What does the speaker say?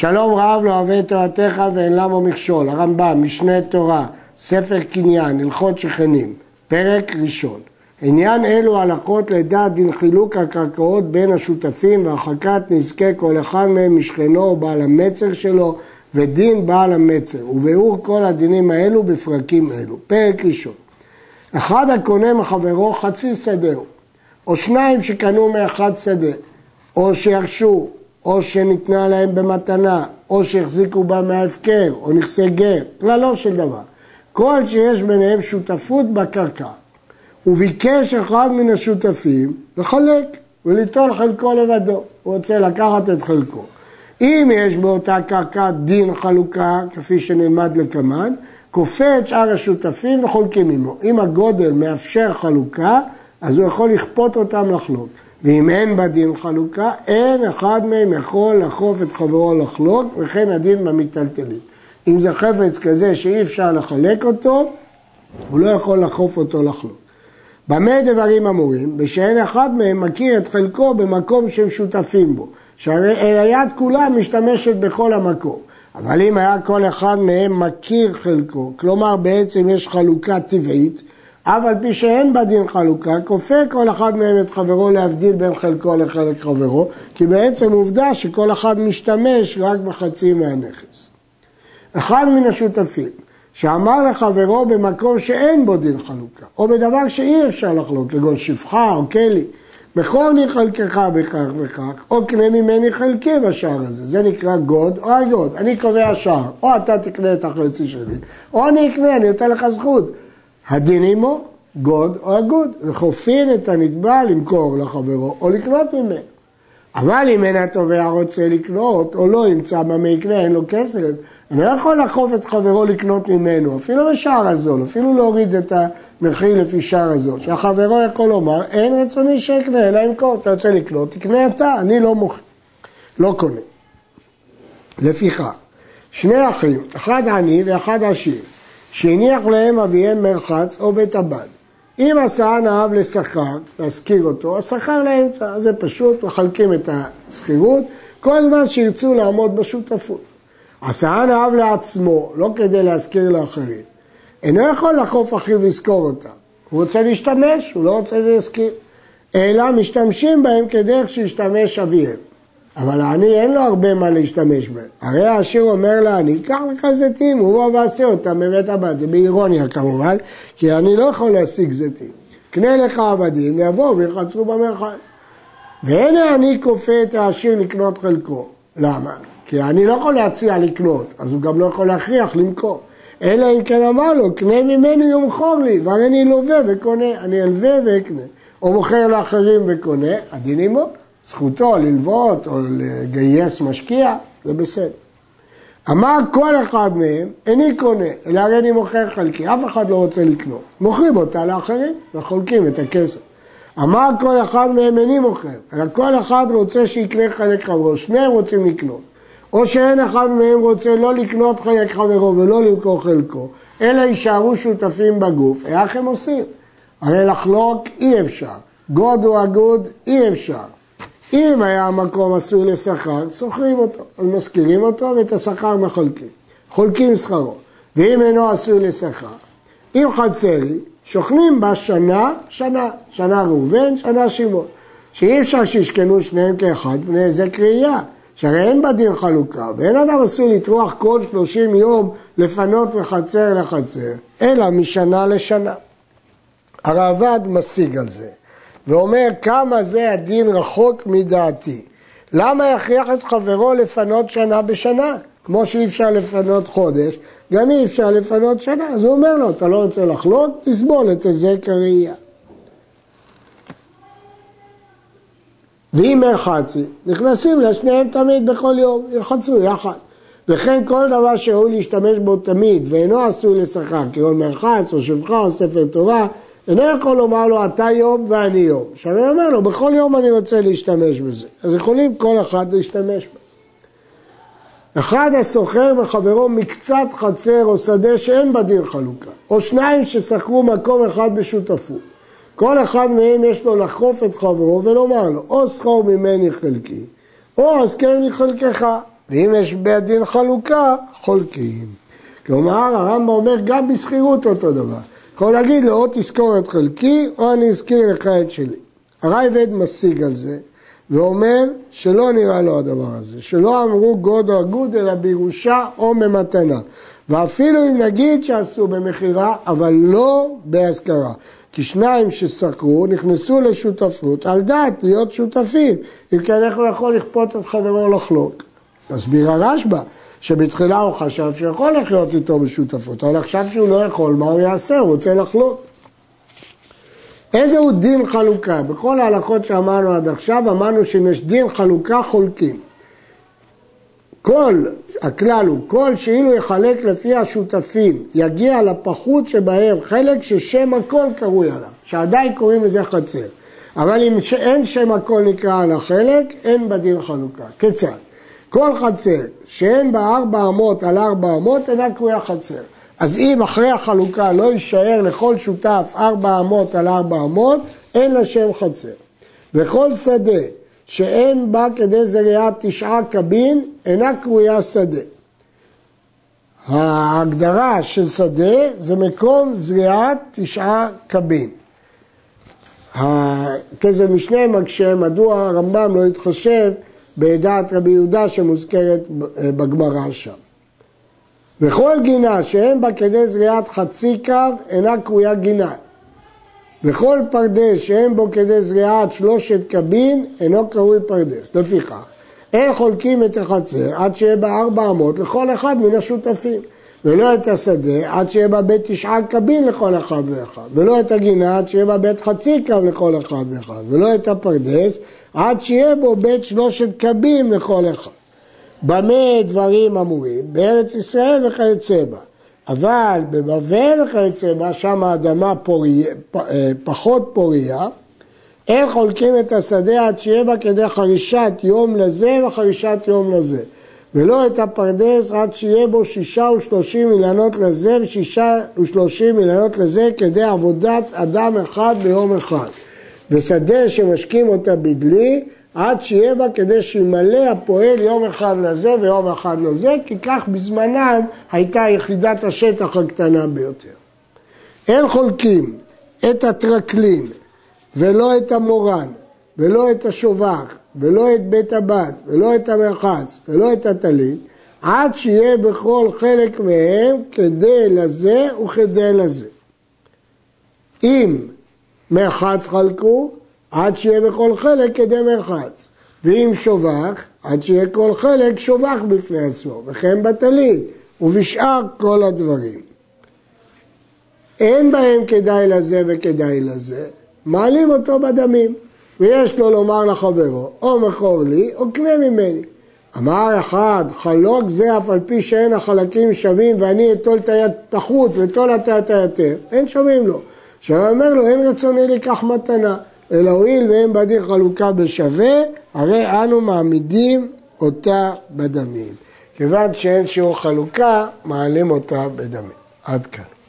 שלום רב לא אוהב תורתך ואין למה מכשול, הרמב"ם, משנה תורה, ספר קניין, הלכות שכנים, פרק ראשון. עניין אלו הלכות לדעת דין חילוק הקרקעות בין השותפים והרחקת נזקי כל אחד מהם משכנו או בעל המצר שלו ודין בעל המצר, וביאור כל הדינים האלו בפרקים אלו. פרק ראשון. אחד הקונה מחברו חצי שדהו, או שניים שקנו מאחד שדה, או שירשו, או שניתנה להם במתנה, או שהחזיקו בה מההפקר, או נכסי גר, כללו של דבר. כל שיש ביניהם שותפות בקרקע, וביקש אחד מן השותפים לחלק וליטול חלקו לבדו, הוא רוצה לקחת את חלקו. אם יש באותה קרקע דין חלוקה, כפי שנלמד לקמן, כופה את שאר השותפים וחולקים עמו. אם הגודל מאפשר חלוקה, אז הוא יכול לכפות אותם לחלוק. ואם אין בה דין חלוקה, אין אחד מהם יכול לחוף את חברו לחלוק, וכן הדין במיטלטלים. אם זה חפץ כזה שאי אפשר לחלק אותו, הוא לא יכול לחוף אותו לחלוק. במה דברים אמורים? בשאין אחד מהם מכיר את חלקו במקום שהם שותפים בו, שהרי היד כולה משתמשת בכל המקום. אבל אם היה כל אחד מהם מכיר חלקו, כלומר בעצם יש חלוקה טבעית, אף על פי שאין בה דין חלוקה, כופה כל אחד מהם את חברו להבדיל בין חלקו לחלק חברו, כי בעצם עובדה שכל אחד משתמש רק בחצי מהנכס. אחד מן השותפים שאמר לחברו במקום שאין בו דין חלוקה, או בדבר שאי אפשר לחלוק, כגון שפחה או כלי, בכל לי חלקך בכך וכך, או קנה ממני חלקי בשער הזה, זה נקרא גוד או הגוד, אני קובע שער, או אתה תקנה את החצי שלי, או אני אקנה, אני נותן לך זכות. הדין עמו, גוד או הגוד, וכופין את הנתבע למכור לחברו או לקנות ממנו. אבל אם אין התובע רוצה לקנות, או לא ימצא במה יקנה, אין לו כסף, אני לא יכול לחוף את חברו לקנות ממנו, אפילו בשער הזול, אפילו להוריד את המחיר לפי שער הזול. שהחברו יכול לומר, אין רצוני שיקנה, אלא ימכור, אתה רוצה לקנות, תקנה אתה, אני לא מוכר, לא קונה. לפיכך, שני אחים, אחד עני ואחד עשיר, שהניח להם אביהם מרחץ או בית הבד. אם עשה נאב לשכר, להשכיר אותו, השכר לאמצע, זה פשוט, מחלקים את השכירות, כל זמן שירצו לעמוד בשותפות. עשה נאב לעצמו, לא כדי להשכיר לאחרים. אינו יכול לחוף אחיו לזכור אותם. הוא רוצה להשתמש, הוא לא רוצה להזכיר. אלא משתמשים בהם כדרך שישתמש אביהם. אבל העני אין לו הרבה מה להשתמש בהם. הרי העשיר אומר לעני, קח לך זיתים, הוא בא ועשה אותם בבית הבת. זה באירוניה כמובן, כי אני לא יכול להשיג זיתים. קנה לך עבדים, יבואו ויחצרו במרחב. ואין העני כופה את העשיר לקנות חלקו. למה? כי אני לא יכול להציע לקנות, אז הוא גם לא יכול להכריח למכור. אלא אם כן אמר לו, קנה ממני ימכור לי, והרי אני לווה וקונה, אני אלווה ואקנה. או מוכר לאחרים וקונה, הדין עמו. זכותו ללוות או לגייס משקיע, זה בסדר. אמר כל אחד מהם, איני קונה, אלא הרי אני מוכר חלקי, אף אחד לא רוצה לקנות. מוכרים אותה לאחרים וחולקים את הכסף. אמר כל אחד מהם איני מוכר, אלא כל אחד רוצה שיקנה חלק חברו, שניהם רוצים לקנות. או שאין אחד מהם רוצה לא לקנות חלק חברו ולא למכור חלקו, אלא יישארו שותפים בגוף, איך הם עושים? הרי לחלוק אי אפשר, גוד הוא הגוד אי אפשר. אם היה המקום עשוי לשכר, שוכרים אותו, אז משכירים אותו ואת השכר מחלקים, חולקים שכרו. ואם אינו עשוי לשכר, אם חצרי, שוכנים בה שנה, שנה, שנה ראובן, שנה שמעון. שאי אפשר שישכנו שניהם כאחד, פני היזק ראייה, שהרי אין בה דין חלוקה, ואין אדם עשוי לטרוח כל שלושים יום לפנות מחצר לחצר, אלא משנה לשנה. הרעב"ד משיג על זה. ואומר כמה זה הדין רחוק מדעתי. למה יכריח את חברו לפנות שנה בשנה? כמו שאי אפשר לפנות חודש, גם אי אפשר לפנות שנה. אז הוא אומר לו, אתה לא רוצה לחלוק? תסבול את היזק הראייה. ואם אין נכנסים לשניהם תמיד בכל יום, יחצו יחד. וכן כל דבר שראוי להשתמש בו תמיד ואינו עשוי לשכר, כגון מרחץ או שבחה או ספר תורה, אינו יכול לומר לו אתה יום ואני יום. שהרי אומר לו בכל יום אני רוצה להשתמש בזה. אז יכולים כל אחד להשתמש בה. אחד הסוחר וחברו מקצת חצר או שדה שאין בה חלוקה, או שניים ששכרו מקום אחד בשותפות. כל אחד מהם יש לו לחוף את חברו ולומר לו, או שכור ממני חלקי, או אז כן חלקך. ואם יש בית דין חלוקה, חולקים. כלומר, הרמב"ם אומר גם בשכירות אותו דבר. יכול להגיד לו, או תזכור את חלקי, או אני אזכיר לך את שלי. הרייבד משיג על זה, ואומר שלא נראה לו הדבר הזה, שלא אמרו גוד או אגוד, אלא בירושה או ממתנה. ואפילו אם נגיד שעשו במכירה, אבל לא בהשכרה. כי שניים שסקרו נכנסו לשותפות על דעת להיות שותפים. אם כן, איך הוא יכול לכפות את חברו לחלוק? מסביר הרשב"א, שבתחילה הוא חשב שיכול לחיות איתו בשותפות, אבל עכשיו שהוא לא יכול, מה הוא יעשה? הוא רוצה לחלוק. איזה הוא דין חלוקה? בכל ההלכות שאמרנו עד עכשיו, אמרנו שאם יש דין חלוקה, חולקים. כל, הכלל הוא, כל שאילו יחלק לפי השותפים, יגיע לפחות שבהם חלק ששם הכל קרוי עליו, שעדיין קוראים לזה חצר. אבל אם אין שם הכל נקרא על החלק, אין בדין חלוקה. כיצד? כל חצר שאין בה ארבע אמות על ארבע אמות אינה קרויה חצר. אז אם אחרי החלוקה לא יישאר לכל שותף ארבע אמות על ארבע אמות, אין לה שם חצר. וכל שדה שאין בה כדי זריעת תשעה קבין, אינה קרויה שדה. ההגדרה של שדה זה מקום זריעת תשעה קבין. כסף משנה מקשה מדוע הרמב"ם לא התחשב בדעת רבי יהודה שמוזכרת בגמרא שם. וכל גינה שאין בה כדי זריעת חצי קו אינה קרויה גינה. וכל פרדס שאין בו כדי זריעת שלושת קבין אינו קרוי פרדס. לפיכך, אין חולקים את החצר עד שיהיה בה ארבע אמות לכל אחד מן השותפים. ולא את השדה עד שיהיה בה בית תשעה קבין לכל אחד ואחד, ולא את הגינה עד שיהיה בה בית חצי קו לכל אחד ואחד, ולא את הפרדס עד שיהיה בו בית שלושת קבים לכל אחד. במה דברים אמורים? בארץ ישראל וכיוצא בה. אבל בבבל וכיוצא בה, שם האדמה פוריה, אה, פחות פוריה, אין חולקים את השדה עד שיהיה בה כדי חרישת יום לזה וחרישת יום לזה. ולא את הפרדס עד שיהיה בו שישה ושלושים אילנות לזה ושישה ושלושים אילנות לזה כדי עבודת אדם אחד ביום אחד. ושדה שמשקים אותה בדלי עד שיהיה בה כדי שימלא הפועל יום אחד לזה ויום אחד לזה, כי כך בזמנם הייתה יחידת השטח הקטנה ביותר. אין חולקים את הטרקלין ולא את המורן ולא את השובח ולא את בית הבת ולא את המרחץ ולא את הטלית עד שיהיה בכל חלק מהם כדי לזה וכדי לזה. אם מרחץ חלקו, עד שיהיה בכל חלק כדי מרחץ. ואם שובח, עד שיהיה כל חלק שובח בפני עצמו, וכן בטלית, ובשאר כל הדברים. אין בהם כדאי לזה וכדאי לזה, מעלים אותו בדמים, ויש לו לומר לחברו, או מכור לי, או קנה ממני. אמר אחד, חלוק זה אף על פי שאין החלקים שווים ואני אטול את היד פחות אתה את היתר, אין שווים לו. עכשיו אומר לו, אין רצוני לקח מתנה. אלא הואיל והם בדין חלוקה בשווה, הרי אנו מעמידים אותה בדמים. כיוון שאין שיעור חלוקה, מעלים אותה בדמים. עד כאן.